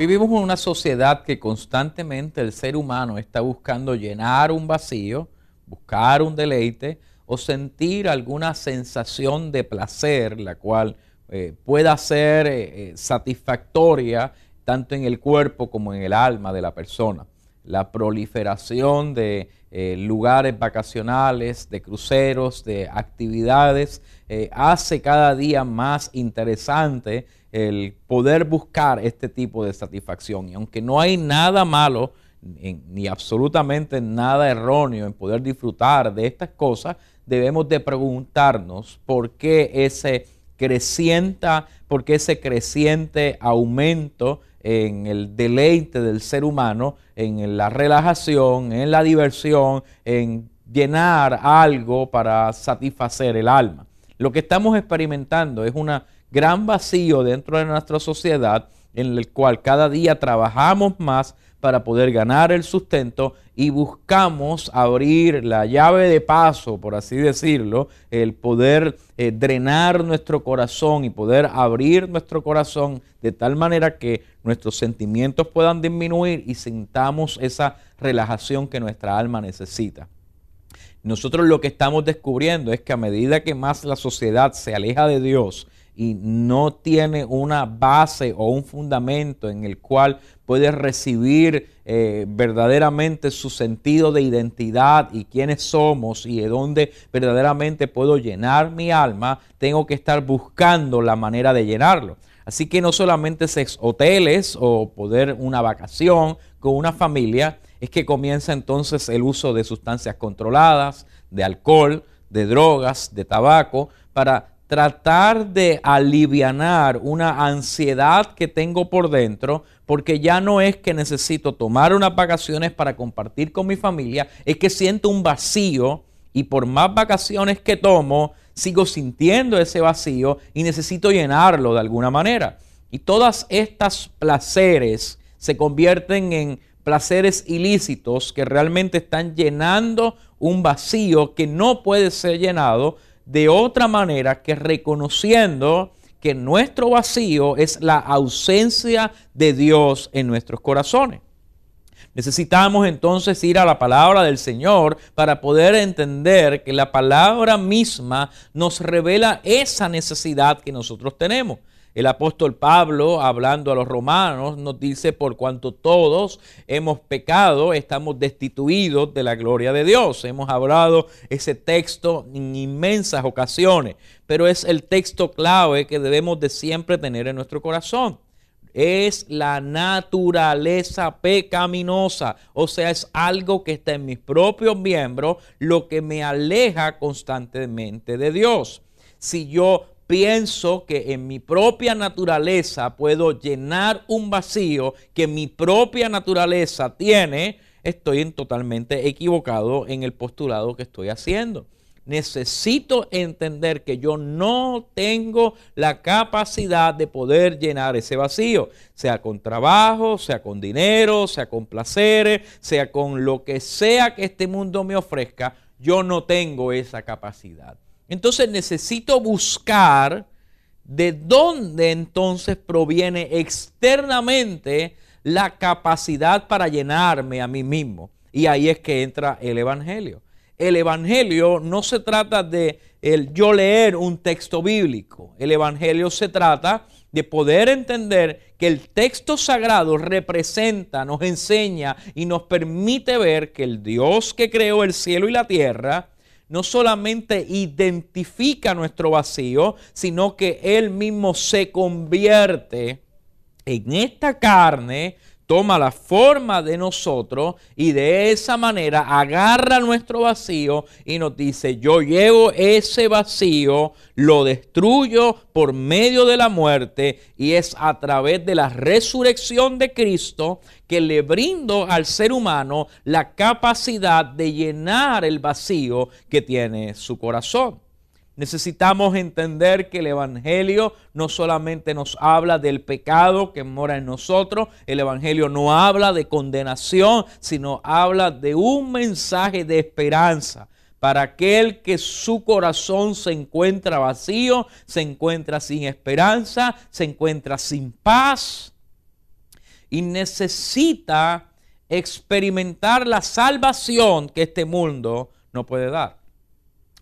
Vivimos en una sociedad que constantemente el ser humano está buscando llenar un vacío, buscar un deleite o sentir alguna sensación de placer, la cual eh, pueda ser eh, eh, satisfactoria tanto en el cuerpo como en el alma de la persona. La proliferación de lugares vacacionales, de cruceros, de actividades, hace cada día más interesante el poder buscar este tipo de satisfacción. Y aunque no hay nada malo ni absolutamente nada erróneo en poder disfrutar de estas cosas, debemos de preguntarnos por qué ese creciente, por qué ese creciente aumento en el deleite del ser humano, en la relajación, en la diversión, en llenar algo para satisfacer el alma. Lo que estamos experimentando es un gran vacío dentro de nuestra sociedad en el cual cada día trabajamos más para poder ganar el sustento y buscamos abrir la llave de paso, por así decirlo, el poder eh, drenar nuestro corazón y poder abrir nuestro corazón de tal manera que nuestros sentimientos puedan disminuir y sintamos esa relajación que nuestra alma necesita. Nosotros lo que estamos descubriendo es que a medida que más la sociedad se aleja de Dios, y no tiene una base o un fundamento en el cual puede recibir eh, verdaderamente su sentido de identidad y quiénes somos y de dónde verdaderamente puedo llenar mi alma, tengo que estar buscando la manera de llenarlo. Así que no solamente es hoteles o poder una vacación con una familia, es que comienza entonces el uso de sustancias controladas, de alcohol, de drogas, de tabaco, para tratar de alivianar una ansiedad que tengo por dentro, porque ya no es que necesito tomar unas vacaciones para compartir con mi familia, es que siento un vacío y por más vacaciones que tomo, sigo sintiendo ese vacío y necesito llenarlo de alguna manera. Y todas estas placeres se convierten en placeres ilícitos que realmente están llenando un vacío que no puede ser llenado de otra manera que reconociendo que nuestro vacío es la ausencia de Dios en nuestros corazones. Necesitamos entonces ir a la palabra del Señor para poder entender que la palabra misma nos revela esa necesidad que nosotros tenemos. El apóstol Pablo, hablando a los romanos, nos dice, por cuanto todos hemos pecado, estamos destituidos de la gloria de Dios. Hemos hablado ese texto en inmensas ocasiones, pero es el texto clave que debemos de siempre tener en nuestro corazón. Es la naturaleza pecaminosa, o sea, es algo que está en mis propios miembros, lo que me aleja constantemente de Dios. Si yo pienso que en mi propia naturaleza puedo llenar un vacío que mi propia naturaleza tiene, estoy totalmente equivocado en el postulado que estoy haciendo. Necesito entender que yo no tengo la capacidad de poder llenar ese vacío, sea con trabajo, sea con dinero, sea con placeres, sea con lo que sea que este mundo me ofrezca, yo no tengo esa capacidad. Entonces necesito buscar de dónde entonces proviene externamente la capacidad para llenarme a mí mismo. Y ahí es que entra el Evangelio. El Evangelio no se trata de el yo leer un texto bíblico. El Evangelio se trata de poder entender que el texto sagrado representa, nos enseña y nos permite ver que el Dios que creó el cielo y la tierra no solamente identifica nuestro vacío, sino que Él mismo se convierte en esta carne, toma la forma de nosotros y de esa manera agarra nuestro vacío y nos dice, yo llevo ese vacío, lo destruyo por medio de la muerte y es a través de la resurrección de Cristo que le brindo al ser humano la capacidad de llenar el vacío que tiene su corazón. Necesitamos entender que el Evangelio no solamente nos habla del pecado que mora en nosotros, el Evangelio no habla de condenación, sino habla de un mensaje de esperanza para aquel que su corazón se encuentra vacío, se encuentra sin esperanza, se encuentra sin paz y necesita experimentar la salvación que este mundo no puede dar.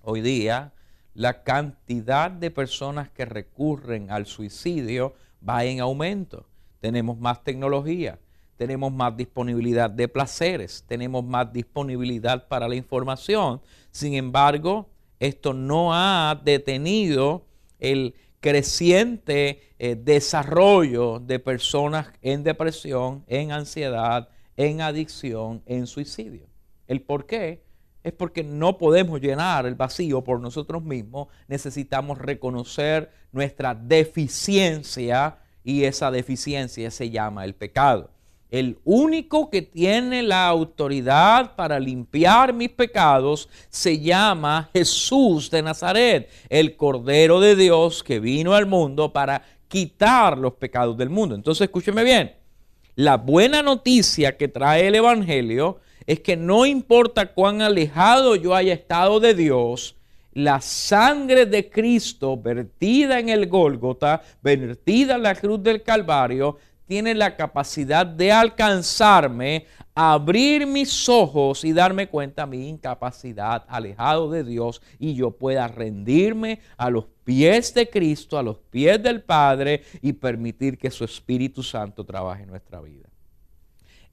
Hoy día la cantidad de personas que recurren al suicidio va en aumento. Tenemos más tecnología, tenemos más disponibilidad de placeres, tenemos más disponibilidad para la información. Sin embargo, esto no ha detenido el creciente eh, desarrollo de personas en depresión, en ansiedad, en adicción, en suicidio. ¿El por qué? Es porque no podemos llenar el vacío por nosotros mismos. Necesitamos reconocer nuestra deficiencia y esa deficiencia se llama el pecado. El único que tiene la autoridad para limpiar mis pecados se llama Jesús de Nazaret, el Cordero de Dios que vino al mundo para quitar los pecados del mundo. Entonces escúcheme bien, la buena noticia que trae el Evangelio es que no importa cuán alejado yo haya estado de Dios, la sangre de Cristo vertida en el Gólgota, vertida en la cruz del Calvario, tiene la capacidad de alcanzarme, abrir mis ojos y darme cuenta de mi incapacidad, alejado de Dios, y yo pueda rendirme a los pies de Cristo, a los pies del Padre, y permitir que su Espíritu Santo trabaje en nuestra vida.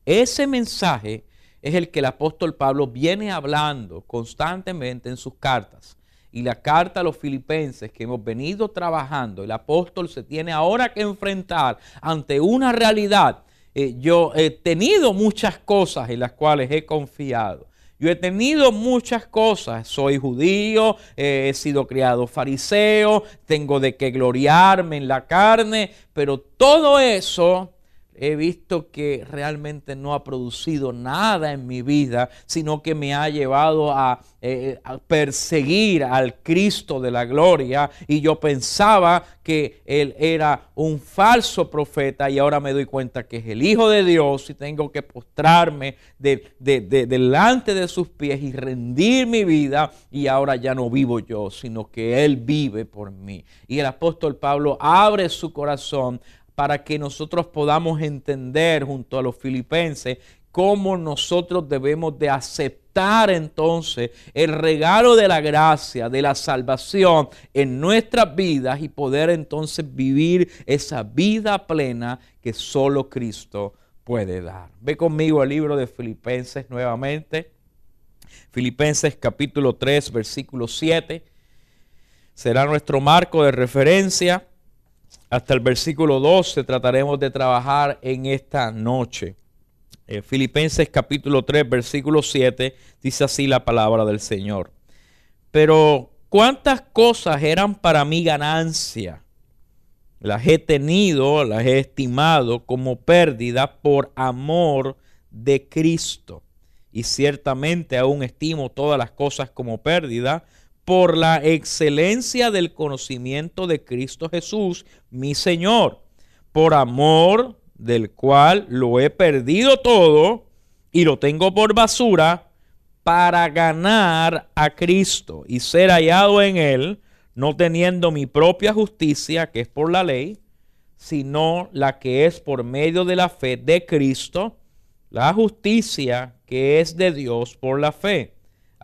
Ese mensaje es el que el apóstol Pablo viene hablando constantemente en sus cartas. Y la carta a los filipenses que hemos venido trabajando, el apóstol se tiene ahora que enfrentar ante una realidad. Eh, yo he tenido muchas cosas en las cuales he confiado. Yo he tenido muchas cosas. Soy judío, eh, he sido criado fariseo, tengo de qué gloriarme en la carne, pero todo eso he visto que realmente no ha producido nada en mi vida, sino que me ha llevado a, eh, perseguir al Cristo de la gloria. Y yo pensaba que Él era un falso profeta y ahora me doy cuenta que es el Hijo de Dios y tengo que postrarme delante de sus pies y rendir mi vida. Y ahora ya no vivo yo, sino que Él vive por mí. Y el apóstol Pablo abre su corazón para que nosotros podamos entender junto a los filipenses cómo nosotros debemos de aceptar entonces el regalo de la gracia, de la salvación en nuestras vidas y poder entonces vivir esa vida plena que solo Cristo puede dar. Ve conmigo el libro de Filipenses nuevamente. Filipenses capítulo 3, versículo 7. Será nuestro marco de referencia hasta el versículo 12 trataremos de trabajar en esta noche. Eh, Filipenses capítulo 3, versículo 7 dice así la palabra del Señor. Pero cuántas cosas eran para mí ganancia, las he tenido, las he estimado como pérdida por amor de Cristo. Y ciertamente aún estimo todas las cosas como pérdida por la excelencia del conocimiento de Cristo Jesús, mi Señor, por amor del cual lo he perdido todo y lo tengo por basura para ganar a Cristo y ser hallado en él, no teniendo mi propia justicia, que es por la ley, sino la que es por medio de la fe de Cristo, la justicia que es de Dios por la fe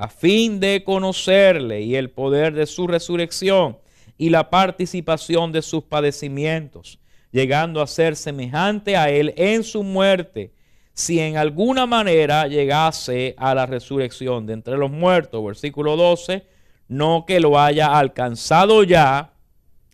a fin de conocerle y el poder de su resurrección y la participación de sus padecimientos, llegando a ser semejante a él en su muerte, si en alguna manera llegase a la resurrección de entre los muertos, versículo 12, no que lo haya alcanzado ya,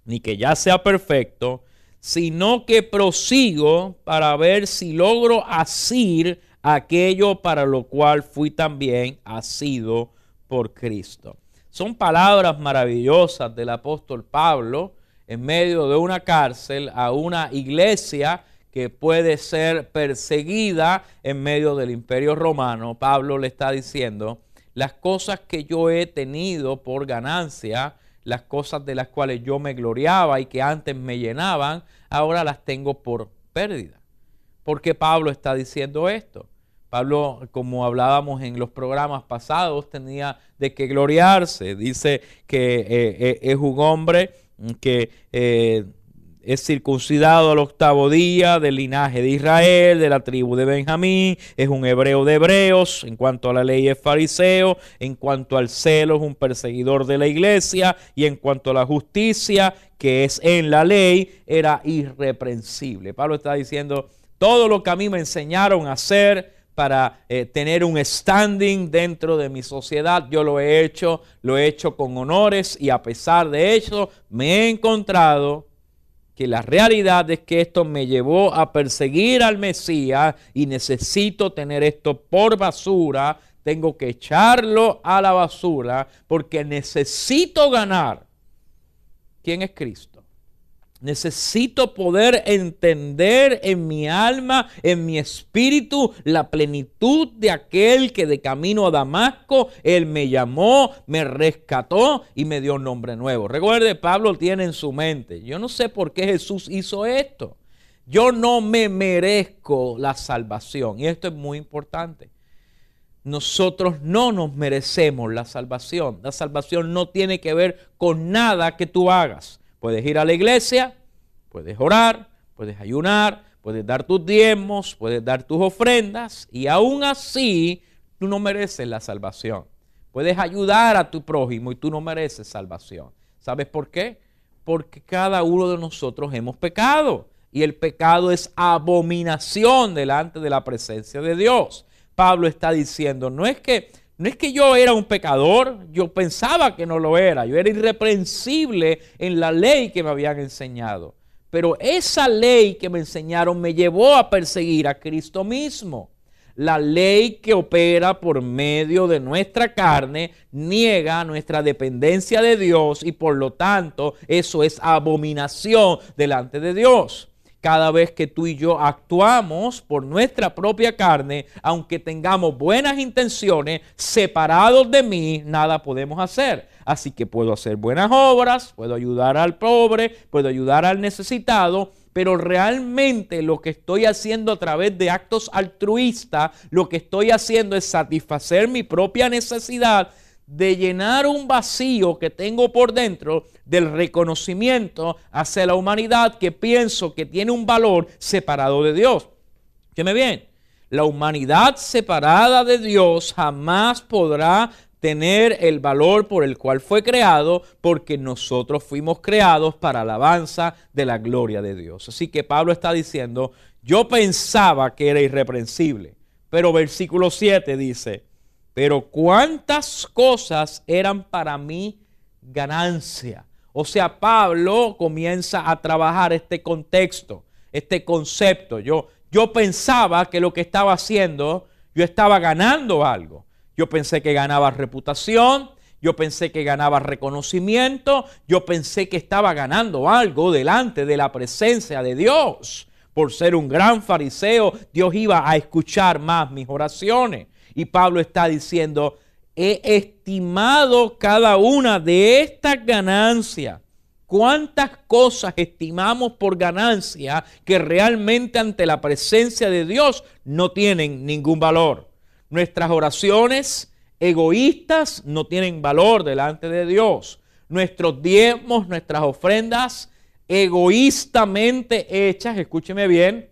ni que ya sea perfecto, sino que prosigo para ver si logro asir aquello para lo cual fui también asido por Cristo. Son palabras maravillosas del apóstol Pablo en medio de una cárcel a una iglesia que puede ser perseguida en medio del imperio romano. Pablo le está diciendo, las cosas que yo he tenido por ganancia, las cosas de las cuales yo me gloriaba y que antes me llenaban, ahora las tengo por pérdida. ¿Por qué Pablo está diciendo esto? Pablo, como hablábamos en los programas pasados, tenía de qué gloriarse. Dice que eh, eh, es un hombre que eh, es circuncidado al octavo día del linaje de Israel, de la tribu de Benjamín, es un hebreo de hebreos, en cuanto a la ley es fariseo, en cuanto al celo es un perseguidor de la iglesia y en cuanto a la justicia que es en la ley era irreprensible. Pablo está diciendo, todo lo que a mí me enseñaron a hacer, para eh, tener un standing dentro de mi sociedad. Yo lo he hecho, lo he hecho con honores y a pesar de eso me he encontrado que la realidad es que esto me llevó a perseguir al Mesías y necesito tener esto por basura, tengo que echarlo a la basura porque necesito ganar. ¿Quién es Cristo? Necesito poder entender en mi alma, en mi espíritu, la plenitud de aquel que de camino a Damasco, Él me llamó, me rescató y me dio nombre nuevo. Recuerde, Pablo tiene en su mente, yo no sé por qué Jesús hizo esto. Yo no me merezco la salvación. Y esto es muy importante. Nosotros no nos merecemos la salvación. La salvación no tiene que ver con nada que tú hagas. Puedes ir a la iglesia, puedes orar, puedes ayunar, puedes dar tus diezmos, puedes dar tus ofrendas y aún así tú no mereces la salvación. Puedes ayudar a tu prójimo y tú no mereces salvación. ¿Sabes por qué? Porque cada uno de nosotros hemos pecado y el pecado es abominación delante de la presencia de Dios. Pablo está diciendo, no es que no es que yo era un pecador, yo pensaba que no lo era, yo era irreprensible en la ley que me habían enseñado. Pero esa ley que me enseñaron me llevó a perseguir a Cristo mismo. La ley que opera por medio de nuestra carne niega nuestra dependencia de Dios y por lo tanto eso es abominación delante de Dios cada vez que tú y yo actuamos por nuestra propia carne, aunque tengamos buenas intenciones, separados de mí, nada podemos hacer. Así que puedo hacer buenas obras, puedo ayudar al pobre, puedo ayudar al necesitado, pero realmente lo que estoy haciendo a través de actos altruistas, lo que estoy haciendo es satisfacer mi propia necesidad de llenar un vacío que tengo por dentro del reconocimiento hacia la humanidad que pienso que tiene un valor separado de Dios. me bien, la humanidad separada de Dios jamás podrá tener el valor por el cual fue creado, porque nosotros fuimos creados para alabanza de la gloria de Dios. Así que Pablo está diciendo, yo pensaba que era irreprensible, pero versículo 7 dice, pero cuántas cosas eran para mí ganancia. O sea, Pablo comienza a trabajar este contexto, este concepto. Yo, yo pensaba que lo que estaba haciendo, yo estaba ganando algo. Yo pensé que ganaba reputación, yo pensé que ganaba reconocimiento, yo pensé que estaba ganando algo delante de la presencia de Dios. Por ser un gran fariseo, Dios iba a escuchar más mis oraciones. Y Pablo está diciendo, he estimado cada una de estas ganancias. ¿Cuántas cosas estimamos por ganancia que realmente ante la presencia de Dios no tienen ningún valor? Nuestras oraciones egoístas no tienen valor delante de Dios. Nuestros diezmos, nuestras ofrendas egoístamente hechas, escúcheme bien,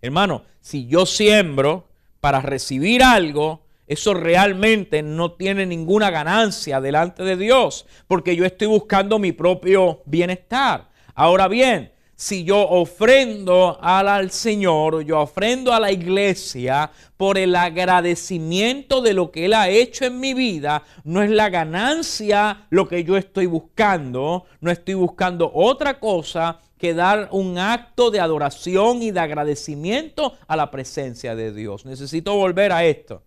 hermano, si yo siembro para recibir algo, eso realmente no tiene ninguna ganancia delante de Dios, porque yo estoy buscando mi propio bienestar. Ahora bien, si yo ofrendo al Señor, yo ofrendo a la iglesia por el agradecimiento de lo que Él ha hecho en mi vida, no es la ganancia lo que yo estoy buscando, no estoy buscando otra cosa que dar un acto de adoración y de agradecimiento a la presencia de Dios. Necesito volver a esto.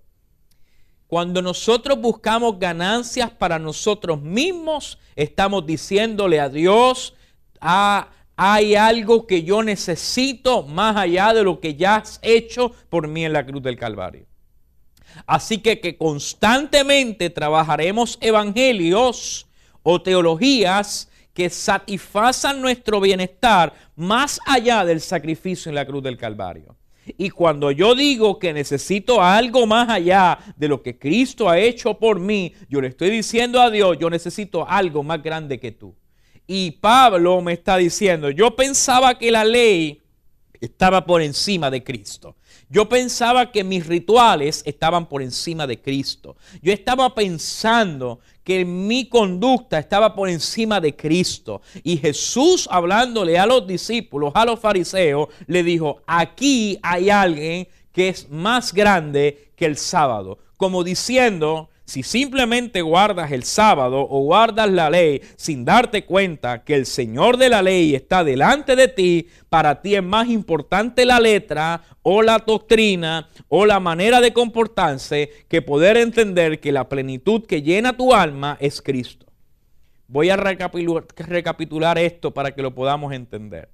Cuando nosotros buscamos ganancias para nosotros mismos, estamos diciéndole a Dios, ah, hay algo que yo necesito más allá de lo que ya has hecho por mí en la cruz del Calvario. Así que que constantemente trabajaremos evangelios o teologías que satisfazan nuestro bienestar más allá del sacrificio en la cruz del Calvario. Y cuando yo digo que necesito algo más allá de lo que Cristo ha hecho por mí, yo le estoy diciendo a Dios, yo necesito algo más grande que tú. Y Pablo me está diciendo, yo pensaba que la ley estaba por encima de Cristo. Yo pensaba que mis rituales estaban por encima de Cristo. Yo estaba pensando que mi conducta estaba por encima de Cristo. Y Jesús hablándole a los discípulos, a los fariseos, le dijo, aquí hay alguien que es más grande que el sábado. Como diciendo, si simplemente guardas el sábado o guardas la ley sin darte cuenta que el Señor de la ley está delante de ti, para ti es más importante la letra o la doctrina o la manera de comportarse que poder entender que la plenitud que llena tu alma es Cristo. Voy a recapitular, esto para que lo podamos entender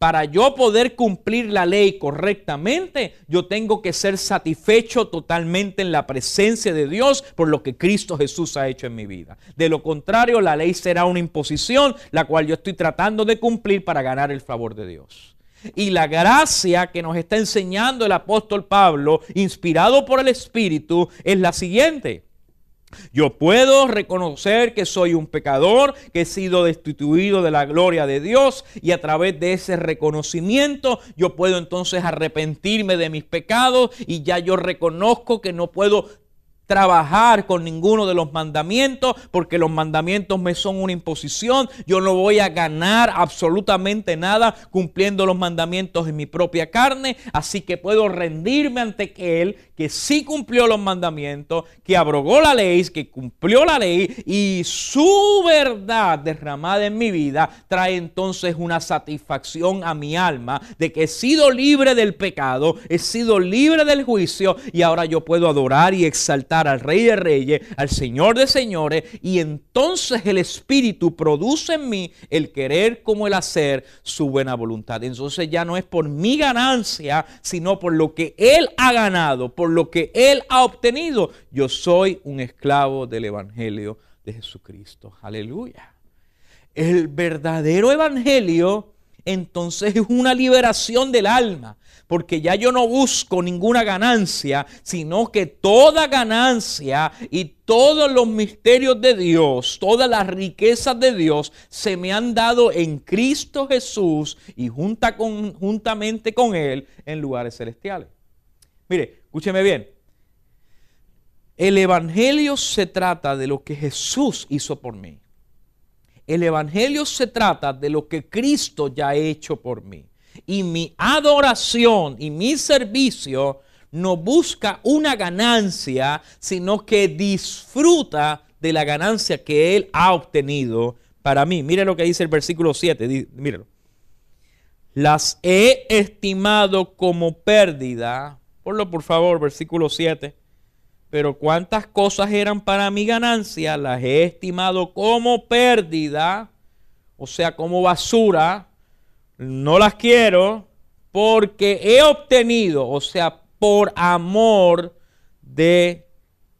para yo poder cumplir la ley correctamente, yo tengo que ser satisfecho totalmente en la presencia de Dios por lo que Cristo Jesús ha hecho en mi vida. De lo contrario, la ley será una imposición, la cual yo estoy tratando de cumplir para ganar el favor de Dios. Y la gracia que nos está enseñando el apóstol Pablo, inspirado por el Espíritu, es la siguiente. Yo puedo reconocer que soy un pecador, que he sido destituido de la gloria de Dios y a través de ese reconocimiento yo puedo entonces arrepentirme de mis pecados y ya yo reconozco que no puedo trabajar con ninguno de los mandamientos, porque los mandamientos me son una imposición. Yo no voy a ganar absolutamente nada cumpliendo los mandamientos en mi propia carne, así que puedo rendirme ante Él, que sí cumplió los mandamientos, que abrogó la ley, que cumplió la ley, y su verdad derramada en mi vida trae entonces una satisfacción a mi alma de que he sido libre del pecado, he sido libre del juicio, y ahora yo puedo adorar y exaltar al Rey de Reyes, al Señor de Señores, y entonces el Espíritu produce en mí el querer como el hacer su buena voluntad. Entonces ya no es por mi ganancia, sino por lo que Él ha ganado, por lo que Él ha obtenido. Yo soy un esclavo del Evangelio de Jesucristo. Aleluya. El verdadero Evangelio entonces es una liberación del alma porque ya yo no busco ninguna ganancia, sino que toda ganancia y todos los misterios de Dios, todas las riquezas de Dios se me han dado en Cristo Jesús y juntamente con Él en lugares celestiales. Mire, escúcheme bien. El Evangelio se trata de lo que Jesús hizo por mí. El Evangelio se trata de lo que Cristo ya ha hecho por mí y mi adoración y mi servicio no busca una ganancia, sino que disfruta de la ganancia que Él ha obtenido para mí. Mire lo que dice el versículo 7, mírelo. Las he estimado como pérdida. Ponlo por favor, versículo 7. Pero cuántas cosas eran para mi ganancia, las he estimado como pérdida, o sea, como basura no las quiero porque he obtenido, o sea, por amor de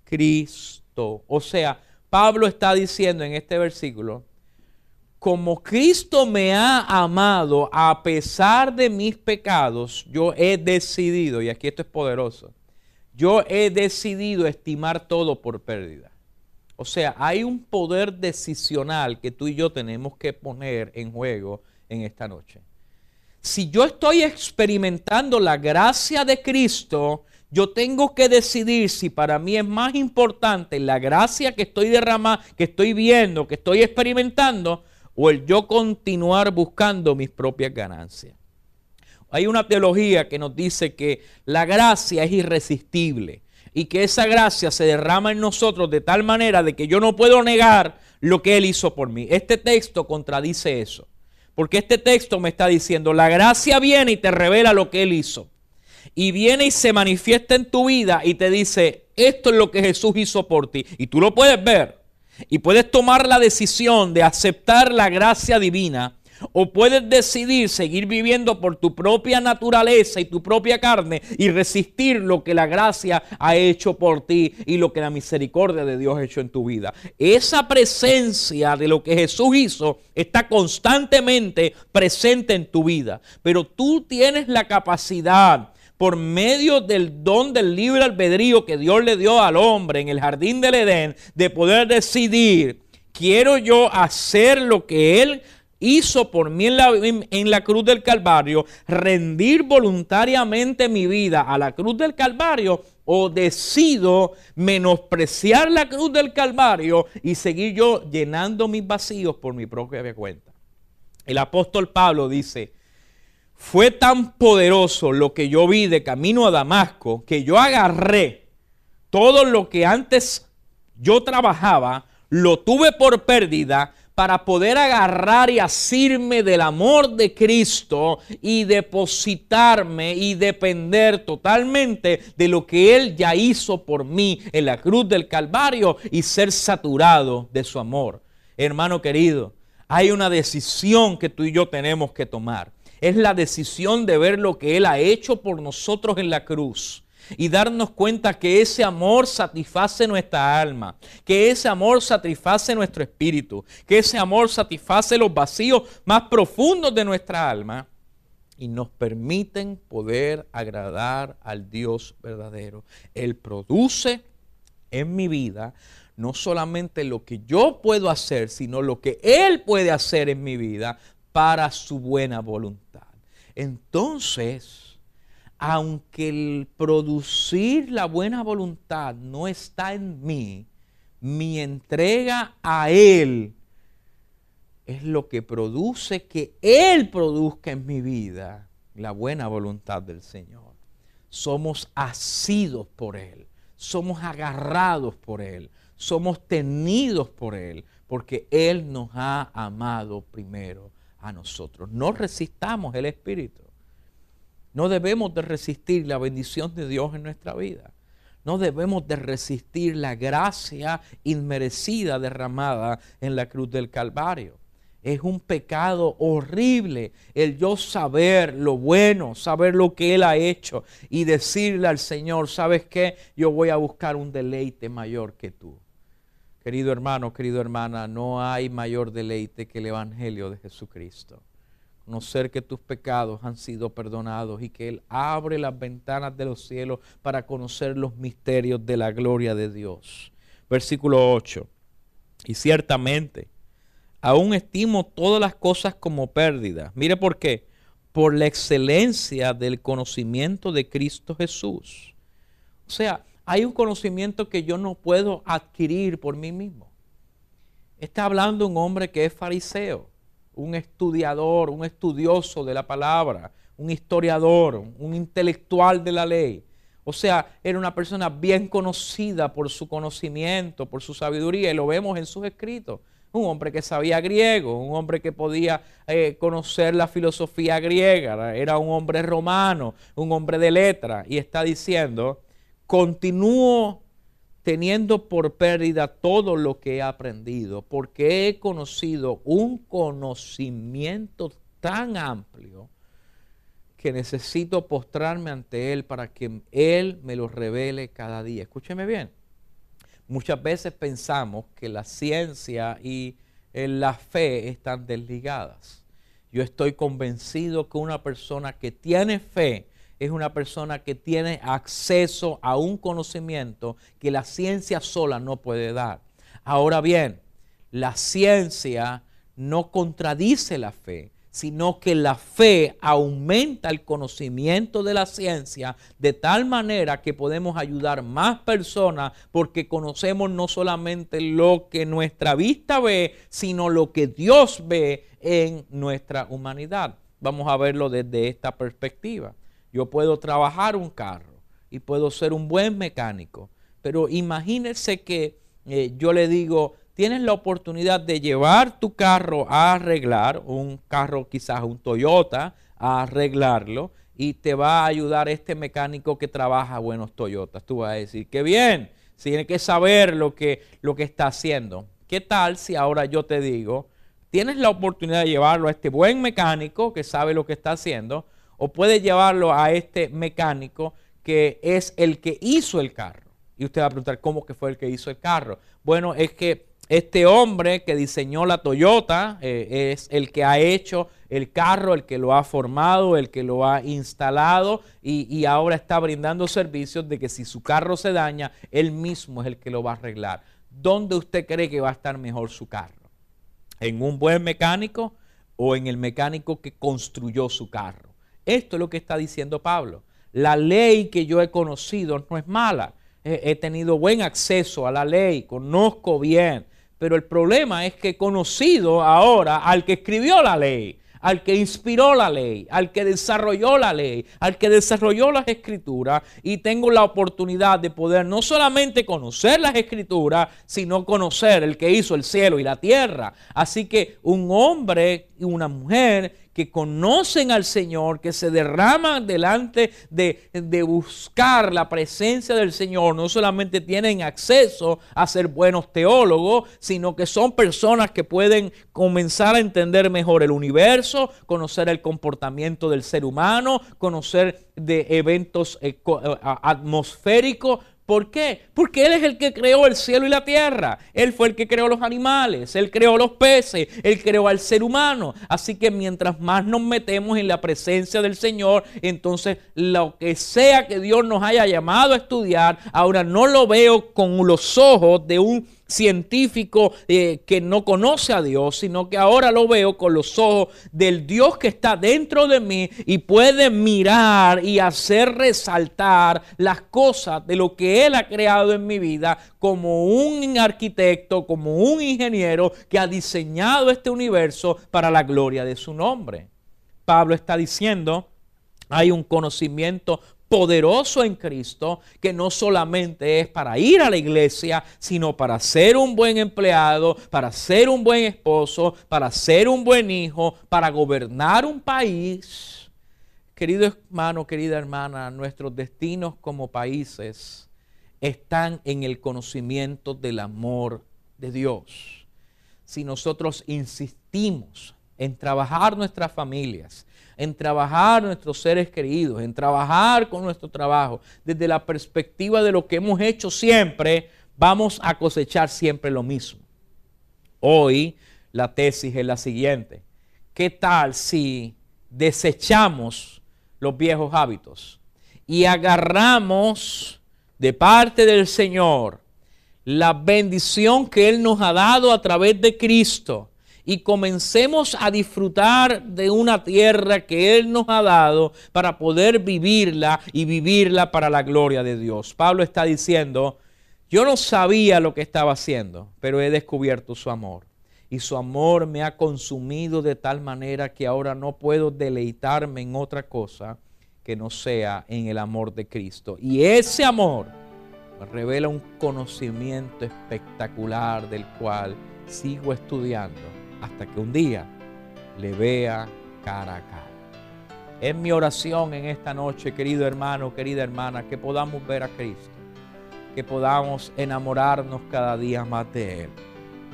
Cristo. O sea, Pablo está diciendo en este versículo, como Cristo me ha amado a pesar de mis pecados, yo he decidido, y aquí esto es poderoso, yo he decidido estimar todo por pérdida. O sea, hay un poder decisional que tú y yo tenemos que poner en juego en esta noche si yo estoy experimentando la gracia de Cristo, yo tengo que decidir si para mí es más importante la gracia que estoy derramando, que estoy viendo, que estoy experimentando, o el yo continuar buscando mis propias ganancias. Hay una teología que nos dice que la gracia es irresistible y que esa gracia se derrama en nosotros de tal manera de que yo no puedo negar lo que Él hizo por mí. Este texto contradice eso. Porque este texto me está diciendo, la gracia viene y te revela lo que Él hizo. Y viene y se manifiesta en tu vida y te dice, esto es lo que Jesús hizo por ti. Y tú lo puedes ver. Y puedes tomar la decisión de aceptar la gracia divina o puedes decidir seguir viviendo por tu propia naturaleza y tu propia carne y resistir lo que la gracia ha hecho por ti y lo que la misericordia de Dios ha hecho en tu vida. Esa presencia de lo que Jesús hizo está constantemente presente en tu vida. Pero tú tienes la capacidad por medio del don del libre albedrío que Dios le dio al hombre en el jardín del Edén, de poder decidir, quiero yo hacer lo que Él hizo por mí en la, cruz del Calvario, rendir voluntariamente mi vida a la cruz del Calvario o decido menospreciar la cruz del Calvario y seguir yo llenando mis vacíos por mi propia cuenta. El apóstol Pablo dice, fue tan poderoso lo que yo vi de camino a Damasco que yo agarré todo lo que antes yo trabajaba, lo tuve por pérdida para poder agarrar y asirme del amor de Cristo y depositarme y depender totalmente de lo que Él ya hizo por mí en la cruz del Calvario y ser saturado de su amor. Hermano querido, hay una decisión que tú y yo tenemos que tomar es la decisión de ver lo que Él ha hecho por nosotros en la cruz y darnos cuenta que ese amor satisface nuestra alma, que ese amor satisface nuestro espíritu, que ese amor satisface los vacíos más profundos de nuestra alma y nos permiten poder agradar al Dios verdadero. Él produce en mi vida no solamente lo que yo puedo hacer, sino lo que Él puede hacer en mi vida para su buena voluntad. Entonces, aunque el producir la buena voluntad no está en mí, mi entrega a Él es lo que produce que Él produzca en mi vida la buena voluntad del Señor. Somos asidos por Él, somos agarrados por Él, somos tenidos por Él, porque Él nos ha amado primero a nosotros. No resistamos el Espíritu. No debemos de resistir la bendición de Dios en nuestra vida. No debemos de resistir la gracia inmerecida derramada en la cruz del Calvario. Es un pecado horrible el yo saber lo bueno, saber lo que Él ha hecho y decirle al Señor, ¿sabes qué? Yo voy a buscar un deleite mayor que tú. Querido hermano, querido hermana, no hay mayor deleite que el Evangelio de Jesucristo. Conocer que tus pecados han sido perdonados y que Él abre las ventanas de los cielos para conocer los misterios de la gloria de Dios. Versículo 8. Y ciertamente, aún estimo todas las cosas como pérdidas. Mire por qué. Por la excelencia del conocimiento de Cristo Jesús. O sea, hay un conocimiento que yo no puedo adquirir por mí mismo. Está hablando un hombre que es fariseo, un estudiador, un estudioso de la palabra, un historiador, un intelectual de la ley. O sea, era una persona bien conocida por su conocimiento, por su sabiduría, y lo vemos en sus escritos. Un hombre que sabía griego, un hombre que podía eh, conocer la filosofía griega, era un hombre romano, un hombre de letra, y está diciendo, continúo teniendo por pérdida todo lo que he aprendido, porque he conocido un conocimiento tan amplio que necesito postrarme ante Él para que Él me lo revele cada día. Escúcheme bien. Muchas veces pensamos que la ciencia y eh, la fe están desligadas. Yo estoy convencido que una persona que tiene fe es una persona que tiene acceso a un conocimiento que la ciencia sola no puede dar. Ahora bien, la ciencia no contradice la fe, sino que la fe aumenta el conocimiento de la ciencia de tal manera que podemos ayudar más personas porque conocemos no solamente lo que nuestra vista ve, sino lo que Dios ve en nuestra humanidad. Vamos a verlo desde esta perspectiva. Yo puedo trabajar un carro y puedo ser un buen mecánico, pero imagínense que eh, yo le digo, tienes la oportunidad de llevar tu carro a arreglar, un carro quizás un Toyota, a arreglarlo y te va a ayudar este mecánico que trabaja buenos Toyotas. Tú vas a decir, qué bien, tiene que saber lo que, lo que está haciendo. ¿Qué tal si ahora yo te digo, tienes la oportunidad de llevarlo a este buen mecánico que sabe lo que está haciendo, o puedes llevarlo a este mecánico que es el que hizo el carro? Y usted va a preguntar, ¿cómo que fue el que hizo el carro? Bueno, es que este hombre que diseñó la Toyota eh, es el que ha hecho el carro, el que lo ha formado, el que lo ha instalado y, y, ahora está brindando servicios de que si su carro se daña, él mismo es el que lo va a arreglar. ¿Dónde usted cree que va a estar mejor su carro? ¿En un buen mecánico o en el mecánico que construyó su carro? Esto es lo que está diciendo Pablo. La ley que yo he conocido no es mala. He, tenido buen acceso a la ley, conozco bien pero el problema es que he conocido ahora al que escribió la ley, al que inspiró la ley, al que desarrolló la ley, al que desarrolló las escrituras y tengo la oportunidad de poder no solamente conocer las escrituras, sino conocer el que hizo el cielo y la tierra. Así que un hombre y una mujer que conocen al Señor, que se derraman delante de, de, buscar la presencia del Señor, no solamente tienen acceso a ser buenos teólogos, sino que son personas que pueden comenzar a entender mejor el universo, conocer el comportamiento del ser humano, conocer de eventos eh, atmosféricos, ¿Por qué? Porque Él es el que creó el cielo y la tierra. Él fue el que creó los animales, Él creó los peces, Él creó al ser humano. Así que mientras más nos metemos en la presencia del Señor, entonces lo que sea que Dios nos haya llamado a estudiar, ahora no lo veo con los ojos de un científico eh, que no conoce a Dios, sino que ahora lo veo con los ojos del Dios que está dentro de mí y puede mirar y hacer resaltar las cosas de lo que Él ha creado en mi vida como un arquitecto, como un ingeniero que ha diseñado este universo para la gloria de su nombre. Pablo está diciendo, hay un conocimiento poderoso en Cristo, que no solamente es para ir a la iglesia, sino para ser un buen empleado, para ser un buen esposo, para ser un buen hijo, para gobernar un país. Querido hermano, querida hermana, nuestros destinos como países están en el conocimiento del amor de Dios. Si nosotros insistimos en trabajar nuestras familias, en trabajar nuestros seres queridos, en trabajar con nuestro trabajo, desde la perspectiva de lo que hemos hecho siempre, vamos a cosechar siempre lo mismo. Hoy la tesis es la siguiente. ¿Qué tal si desechamos los viejos hábitos y agarramos de parte del Señor la bendición que Él nos ha dado a través de Cristo? Y comencemos a disfrutar de una tierra que Él nos ha dado para poder vivirla y vivirla para la gloria de Dios. Pablo está diciendo, yo no sabía lo que estaba haciendo, pero he descubierto su amor. Y su amor me ha consumido de tal manera que ahora no puedo deleitarme en otra cosa que no sea en el amor de Cristo. Y ese amor revela un conocimiento espectacular del cual sigo estudiando hasta que un día le vea cara a cara. Es mi oración en esta noche, querido hermano, querida hermana, que podamos ver a Cristo, que podamos enamorarnos cada día más de Él.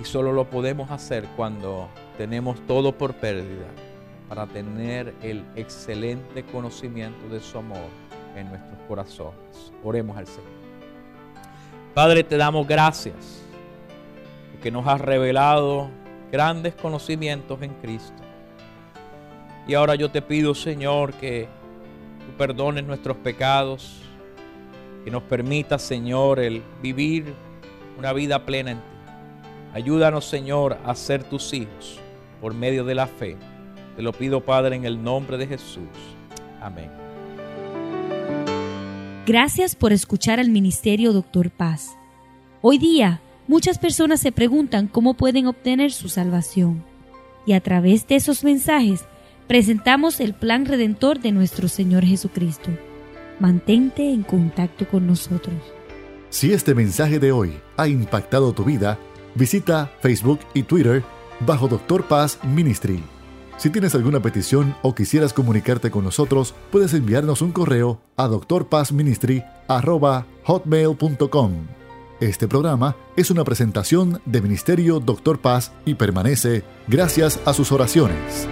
Y solo lo podemos hacer cuando tenemos todo por pérdida para tener el excelente conocimiento de su amor en nuestros corazones. Oremos al Señor. Padre, te damos gracias porque nos has revelado grandes conocimientos en Cristo. Y ahora yo te pido, Señor, que tú perdones nuestros pecados, que nos permita, Señor, el vivir una vida plena en ti. Ayúdanos, Señor, a ser tus hijos por medio de la fe. Te lo pido, Padre, en el nombre de Jesús. Amén. Gracias por escuchar al Ministerio Doctor Paz. Hoy día, Muchas personas se preguntan cómo pueden obtener su salvación. Y a través de esos mensajes presentamos el plan redentor de nuestro Señor Jesucristo. Mantente en contacto con nosotros. Si este mensaje de hoy ha impactado tu vida, Visita Facebook y Twitter bajo Doctor Paz Ministry. Si tienes alguna petición o quisieras comunicarte con nosotros, puedes enviarnos un correo a drpazministry@hotmail.com. Este programa es una presentación de Ministerio Doctor Paz y permanece gracias a sus oraciones.